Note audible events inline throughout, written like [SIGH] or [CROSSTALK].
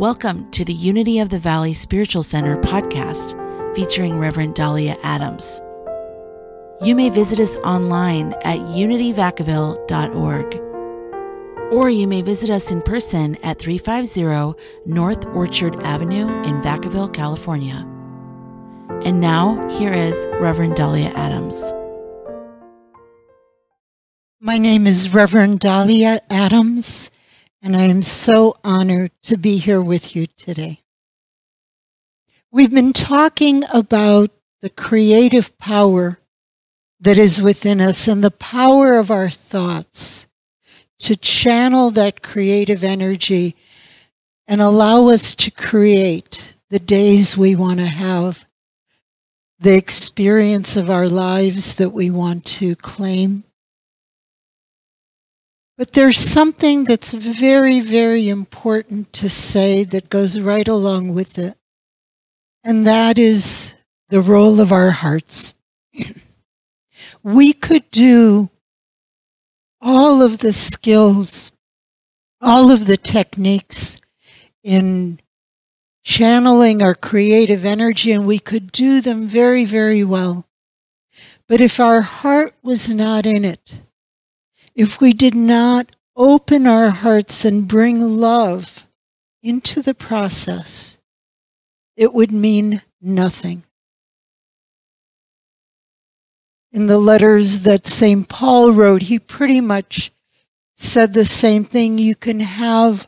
Welcome to the Unity of the Valley Spiritual Center podcast featuring Reverend Dahlia Adams. You may visit us online at unityvacaville.org or you may visit us in person at 350 North Orchard Avenue in Vacaville, California. And now, here is Reverend Dahlia Adams. My name is Reverend Dahlia Adams and I am so honored to be here with you today. We've been talking about the creative power that is within us and the power of our thoughts to channel that creative energy and allow us to create the days we want to have, the experience of our lives that we want to claim but there's something that's very, very important to say that goes right along with it. And that is the role of our hearts. [CLEARS THROAT] we could do all of the skills, all of the techniques in channeling our creative energy, and we could do them very, very well. But if our heart was not in it, if we did not open our hearts and bring love into the process, it would mean nothing. In the letters that St. Paul wrote, he pretty much said the same thing. You can have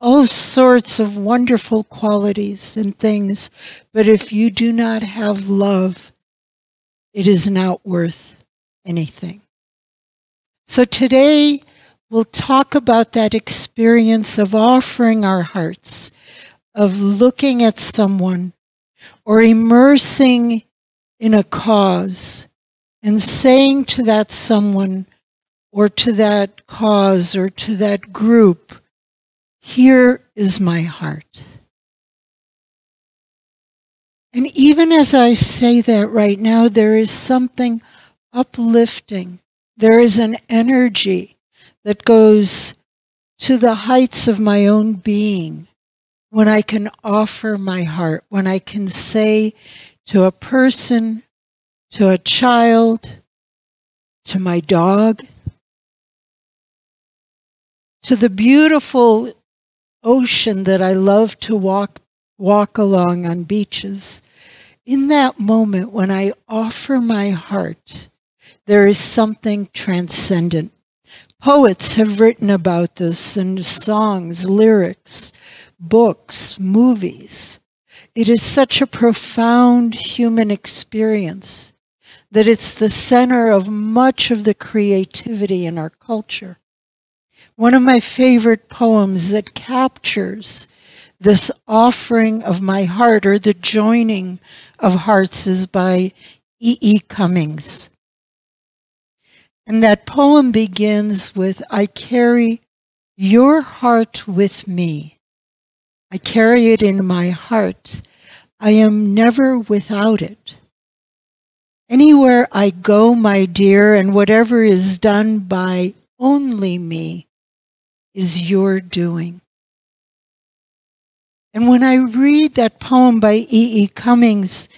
all sorts of wonderful qualities and things, but if you do not have love, it is not worth anything. So today we'll talk about that experience of offering our hearts, of looking at someone or immersing in a cause and saying to that someone or to that cause or to that group, here is my heart. And even as I say that right now, there is something uplifting there is an energy that goes to the heights of my own being when I can offer my heart, when I can say to a person, to a child, to my dog, to the beautiful ocean that I love to walk walk along on beaches. In that moment when I offer my heart there is something transcendent. Poets have written about this in songs, lyrics, books, movies. It is such a profound human experience that it's the center of much of the creativity in our culture. One of my favorite poems that captures this offering of my heart or the joining of hearts is by E. E. Cummings. And that poem begins with I carry your heart with me. I carry it in my heart. I am never without it. Anywhere I go, my dear, and whatever is done by only me is your doing. And when I read that poem by E. E. Cummings,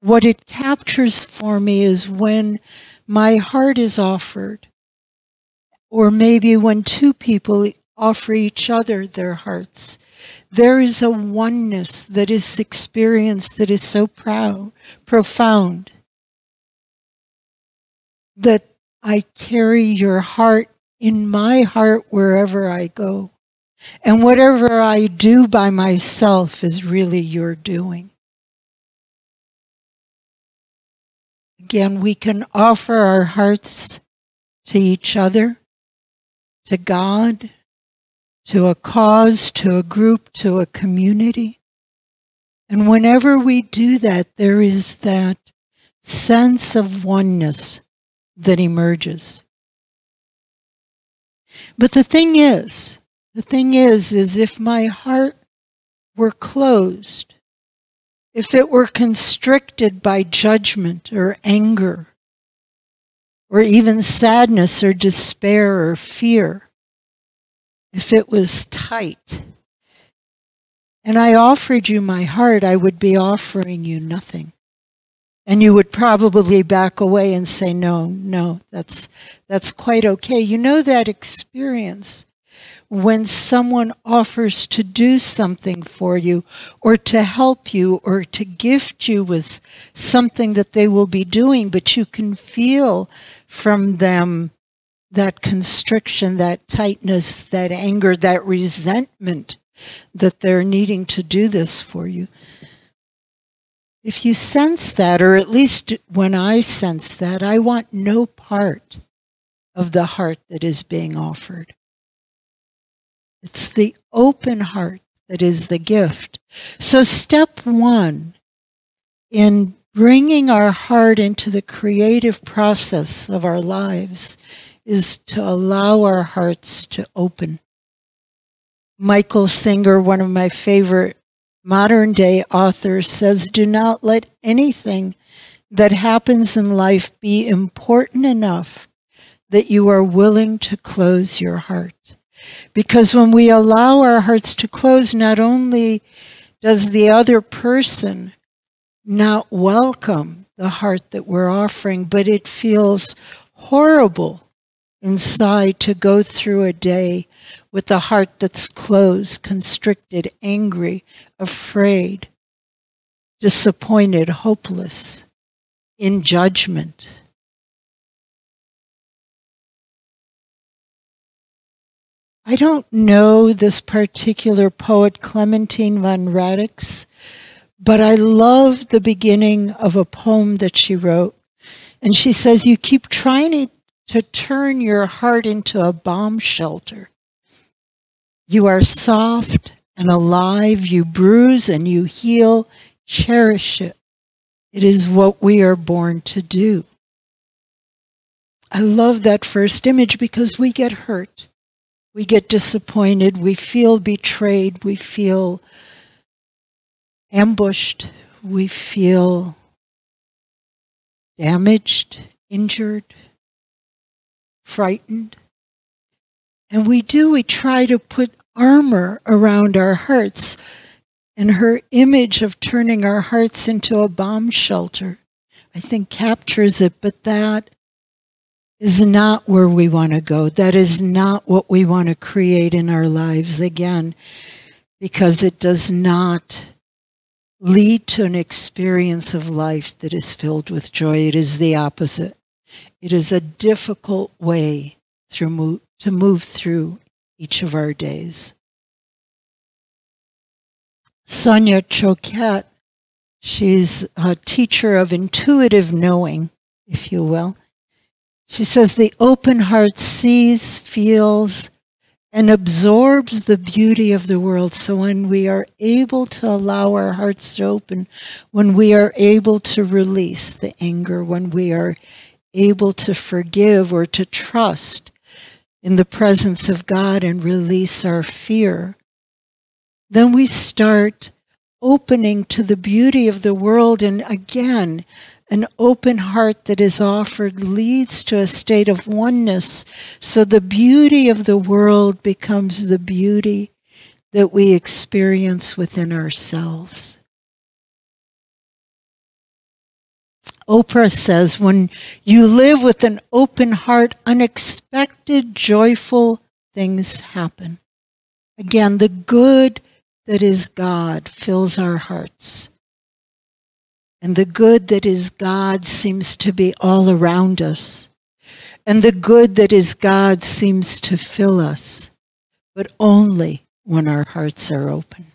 what it captures for me is when my heart is offered. Or maybe when two people offer each other their hearts, there is a oneness that is experienced that is so proud, profound that I carry your heart in my heart wherever I go. And whatever I do by myself is really your doing. Again, we can offer our hearts to each other, to God, to a cause, to a group, to a community. And whenever we do that, there is that sense of oneness that emerges. But the thing is, the thing is, is if my heart were closed, if it were constricted by judgment or anger, or even sadness or despair or fear, if it was tight, and I offered you my heart, I would be offering you nothing. And you would probably back away and say, no, no, that's, that's quite okay. You know that experience when someone offers to do something for you or to help you or to gift you with something that they will be doing, but you can feel from them that constriction, that tightness, that anger, that resentment that they're needing to do this for you. If you sense that, or at least when I sense that, I want no part of the heart that is being offered. It's the open heart that is the gift. So, step one in bringing our heart into the creative process of our lives is to allow our hearts to open. Michael Singer, one of my favorite modern day authors, says do not let anything that happens in life be important enough that you are willing to close your heart. Because when we allow our hearts to close, not only does the other person not welcome the heart that we're offering, but it feels horrible inside to go through a day with a heart that's closed, constricted, angry, afraid, disappointed, hopeless, in judgment. I don't know this particular poet, Clementine von Radics, but I love the beginning of a poem that she wrote. And she says, You keep trying to turn your heart into a bomb shelter. You are soft and alive. You bruise and you heal. Cherish it. It is what we are born to do. I love that first image because we get hurt. We get disappointed. We feel betrayed. We feel ambushed. We feel damaged, injured, frightened. And we do, we try to put armor around our hearts. And her image of turning our hearts into a bomb shelter, I think, captures it. But that is not where we want to go. That is not what we want to create in our lives again, because it does not lead to an experience of life that is filled with joy. It is the opposite. It is a difficult way through to move through each of our days. Sonia Choquette, she's a teacher of intuitive knowing, if you will. She says the open heart sees, feels, and absorbs the beauty of the world. So when we are able to allow our hearts to open, when we are able to release the anger, when we are able to forgive or to trust in the presence of God and release our fear, then we start opening to the beauty of the world. And again, an open heart that is offered leads to a state of oneness. So the beauty of the world becomes the beauty that we experience within ourselves. Oprah says, when you live with an open heart, unexpected, joyful things happen. Again, the good that is God fills our hearts. And the good that is God seems to be all around us. And the good that is God seems to fill us, but only when our hearts are open.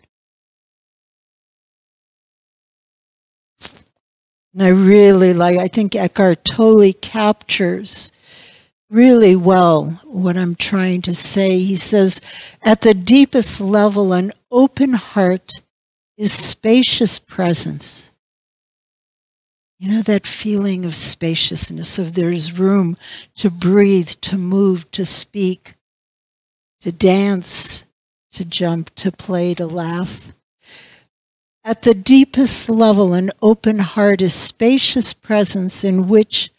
And I really like, I think Eckhart Tolle captures really well what I'm trying to say. He says, at the deepest level, an open heart is spacious presence. You know, that feeling of spaciousness, of there's room to breathe, to move, to speak, to dance, to jump, to play, to laugh. At the deepest level, an open heart is spacious presence in which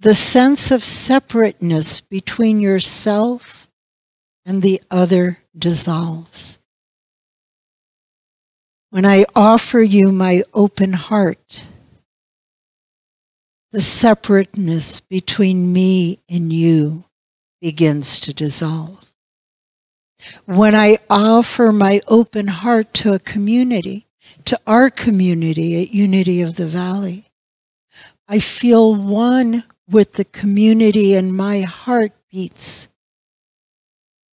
the sense of separateness between yourself and the other dissolves. when I offer you my open heart, the separateness between me and you begins to dissolve. When I offer my open heart to a community, to our community at Unity of the Valley, I feel one with the community and my heart beats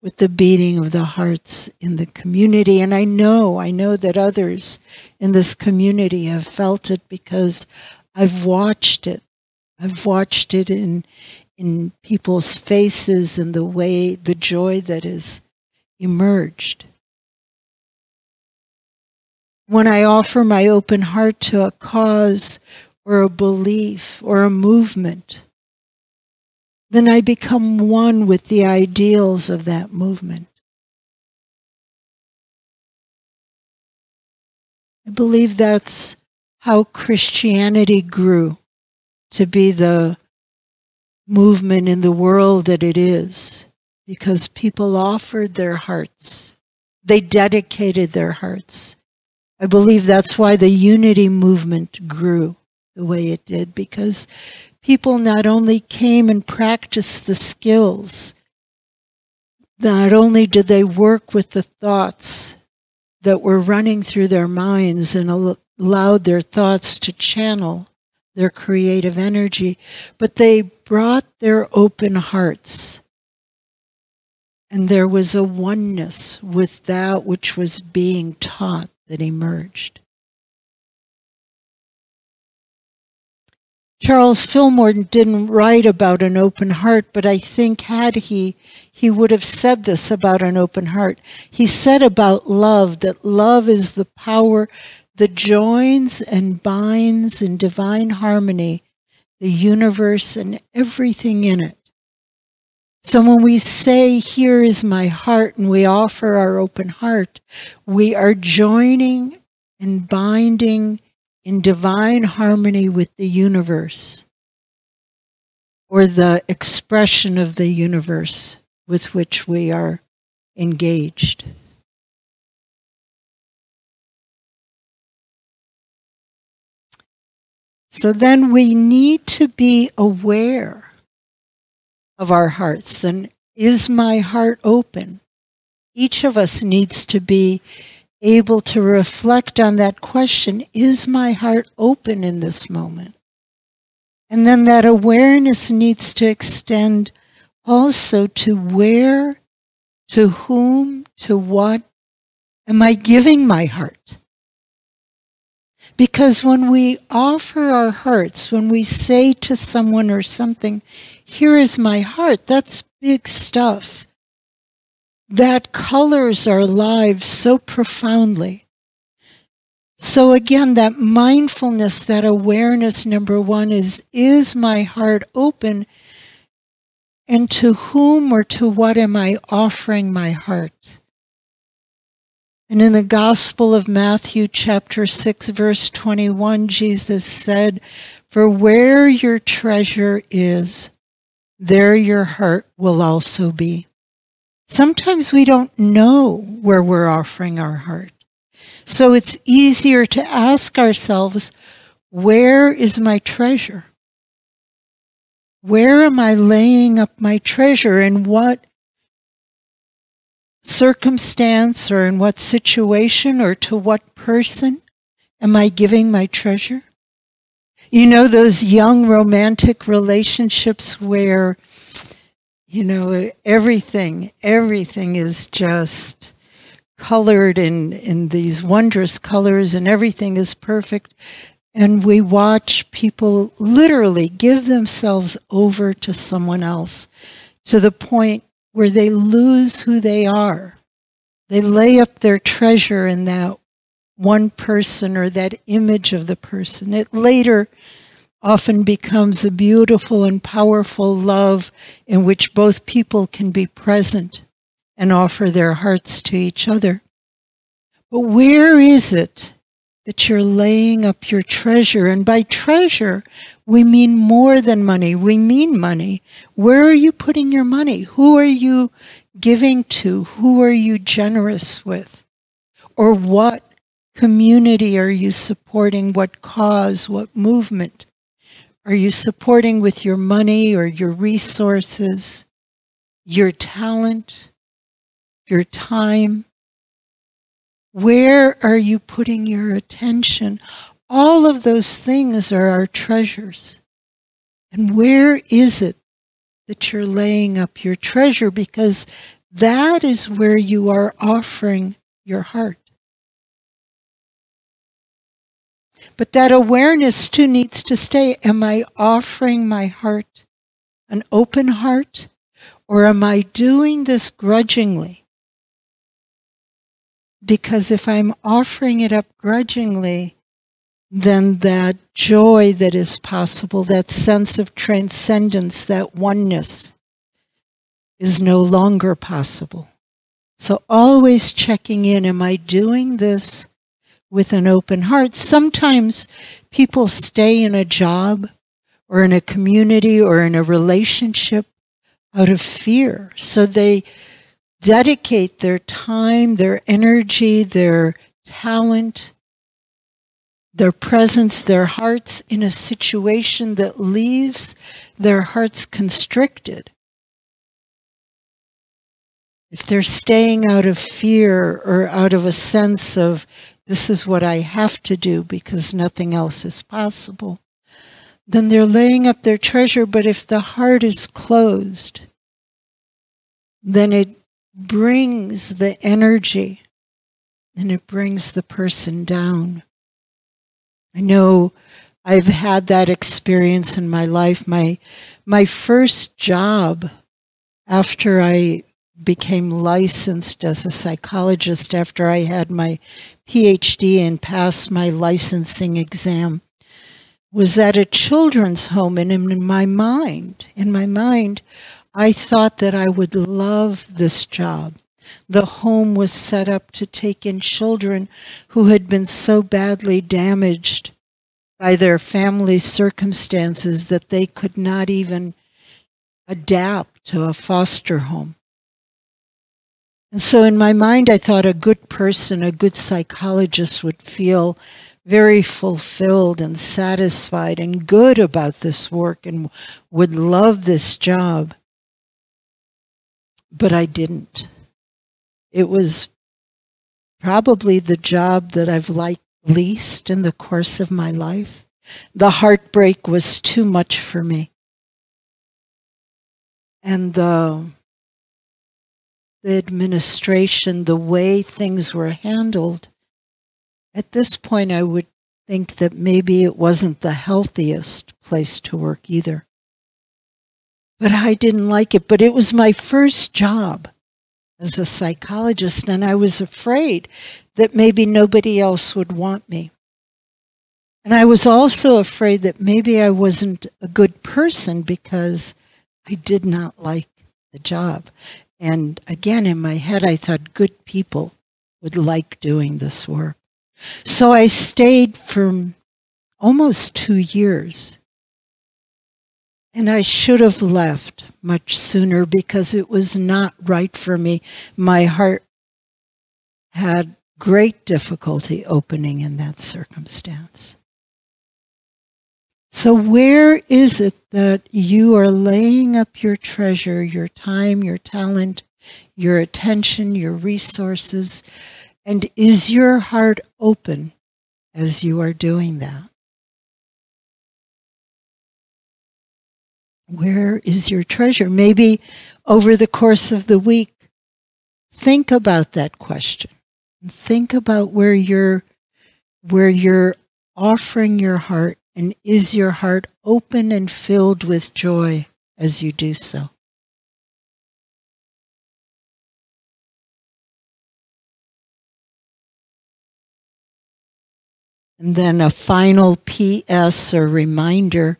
with the beating of the hearts in the community. And I know, I know that others in this community have felt it because I've watched it. I've watched it in, in people's faces and the way, the joy that has emerged. When I offer my open heart to a cause or a belief or a movement, then I become one with the ideals of that movement. I believe that's how Christianity grew to be the movement in the world that it is, because people offered their hearts. They dedicated their hearts. I believe that's why the unity movement grew the way it did, because people not only came and practiced the skills, not only did they work with the thoughts that were running through their minds and allowed their thoughts to channel their creative energy, but they brought their open hearts. And there was a oneness with that which was being taught that emerged. Charles Fillmore didn't write about an open heart, but I think had he, he would have said this about an open heart. He said about love that love is the power that joins and binds in divine harmony the universe and everything in it. So when we say, Here is my heart, and we offer our open heart, we are joining and binding in divine harmony with the universe or the expression of the universe with which we are engaged. So then we need to be aware of our hearts and is my heart open? Each of us needs to be able to reflect on that question is my heart open in this moment? And then that awareness needs to extend also to where, to whom, to what am I giving my heart? Because when we offer our hearts, when we say to someone or something, here is my heart, that's big stuff that colors our lives so profoundly. So again, that mindfulness, that awareness, number one is, is my heart open? And to whom or to what am I offering my heart? And in the Gospel of Matthew, chapter 6, verse 21, Jesus said, For where your treasure is, there your heart will also be. Sometimes we don't know where we're offering our heart. So it's easier to ask ourselves, where is my treasure? Where am I laying up my treasure? and what circumstance or in what situation or to what person am I giving my treasure? You know, those young romantic relationships where you know, everything, everything is just colored in, in these wondrous colors and everything is perfect. And we watch people literally give themselves over to someone else to the point where they lose who they are. They lay up their treasure in that one person or that image of the person. It later often becomes a beautiful and powerful love in which both people can be present and offer their hearts to each other. But where is it that you're laying up your treasure? And by treasure, we mean more than money. We mean money. Where are you putting your money? Who are you giving to? Who are you generous with? Or what community are you supporting? What cause? What movement? Are you supporting with your money or your resources, your talent, your time? Where are you putting your attention? All of those things are our treasures. And where is it that you're laying up your treasure? Because that is where you are offering your heart. But that awareness too needs to stay. Am I offering my heart, an open heart, or am I doing this grudgingly? Because if I'm offering it up grudgingly, then that joy that is possible, that sense of transcendence, that oneness, is no longer possible. So always checking in, am I doing this with an open heart? Sometimes people stay in a job or in a community or in a relationship out of fear. So they dedicate their time, their energy, their talent, their presence, their hearts in a situation that leaves their hearts constricted. If they're staying out of fear or out of a sense of this is what I have to do because nothing else is possible, then they're laying up their treasure. But if the heart is closed, then it brings the energy and it brings the person down. I know I've had that experience in my life. My, my first job after I became licensed as a psychologist, after I had my PhD and passed my licensing exam, was at a children's home. And in my mind, in my mind, I thought that I would love this job. The home was set up to take in children who had been so badly damaged by their family circumstances that they could not even adapt to a foster home. And so in my mind, I thought a good person, a good psychologist would feel very fulfilled and satisfied and good about this work and would love this job but I didn't. It was probably the job that I've liked least in the course of my life. The heartbreak was too much for me. And the, the administration, the way things were handled, at this point I would think that maybe it wasn't the healthiest place to work either but I didn't like it. But it was my first job as a psychologist, and I was afraid that maybe nobody else would want me. And I was also afraid that maybe I wasn't a good person because I did not like the job. And again, in my head, I thought good people would like doing this work. So I stayed for almost two years and I should have left much sooner because it was not right for me. My heart had great difficulty opening in that circumstance. So, where is it that you are laying up your treasure, your time, your talent, your attention, your resources? And is your heart open as you are doing that? Where is your treasure? Maybe over the course of the week, think about that question. Think about where you're where you're offering your heart and is your heart open and filled with joy as you do so? And then a final PS or reminder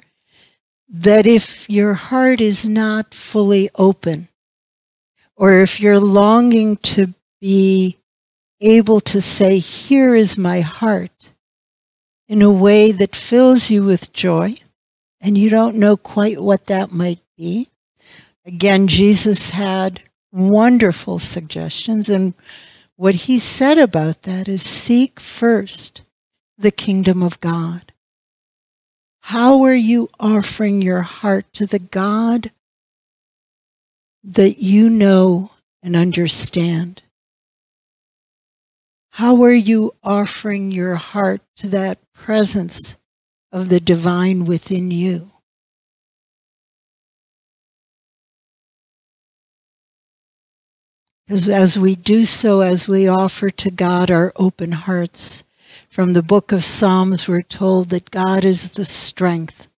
that if your heart is not fully open, or if you're longing to be able to say, Here is my heart, in a way that fills you with joy, and you don't know quite what that might be. Again, Jesus had wonderful suggestions, and what he said about that is seek first the kingdom of God. How are you offering your heart to the God that you know and understand? How are you offering your heart to that presence of the divine within you? Because as we do so, as we offer to God our open hearts, from the book of Psalms, we're told that God is the strength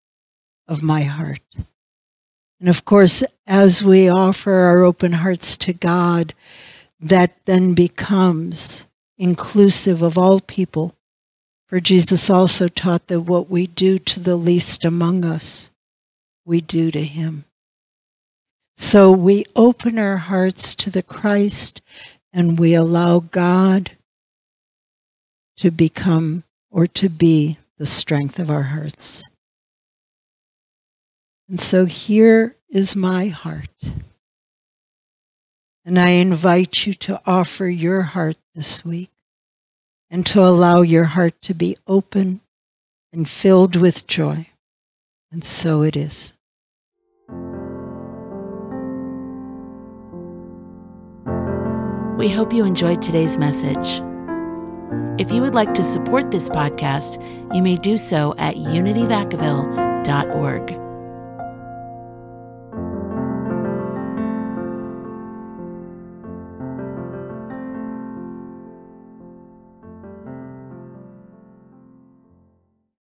of my heart. And of course, as we offer our open hearts to God, that then becomes inclusive of all people. For Jesus also taught that what we do to the least among us, we do to him. So we open our hearts to the Christ and we allow God to become or to be the strength of our hearts. And so here is my heart. And I invite you to offer your heart this week and to allow your heart to be open and filled with joy. And so it is. We hope you enjoyed today's message. If you would like to support this podcast, you may do so at unityvacaville.org.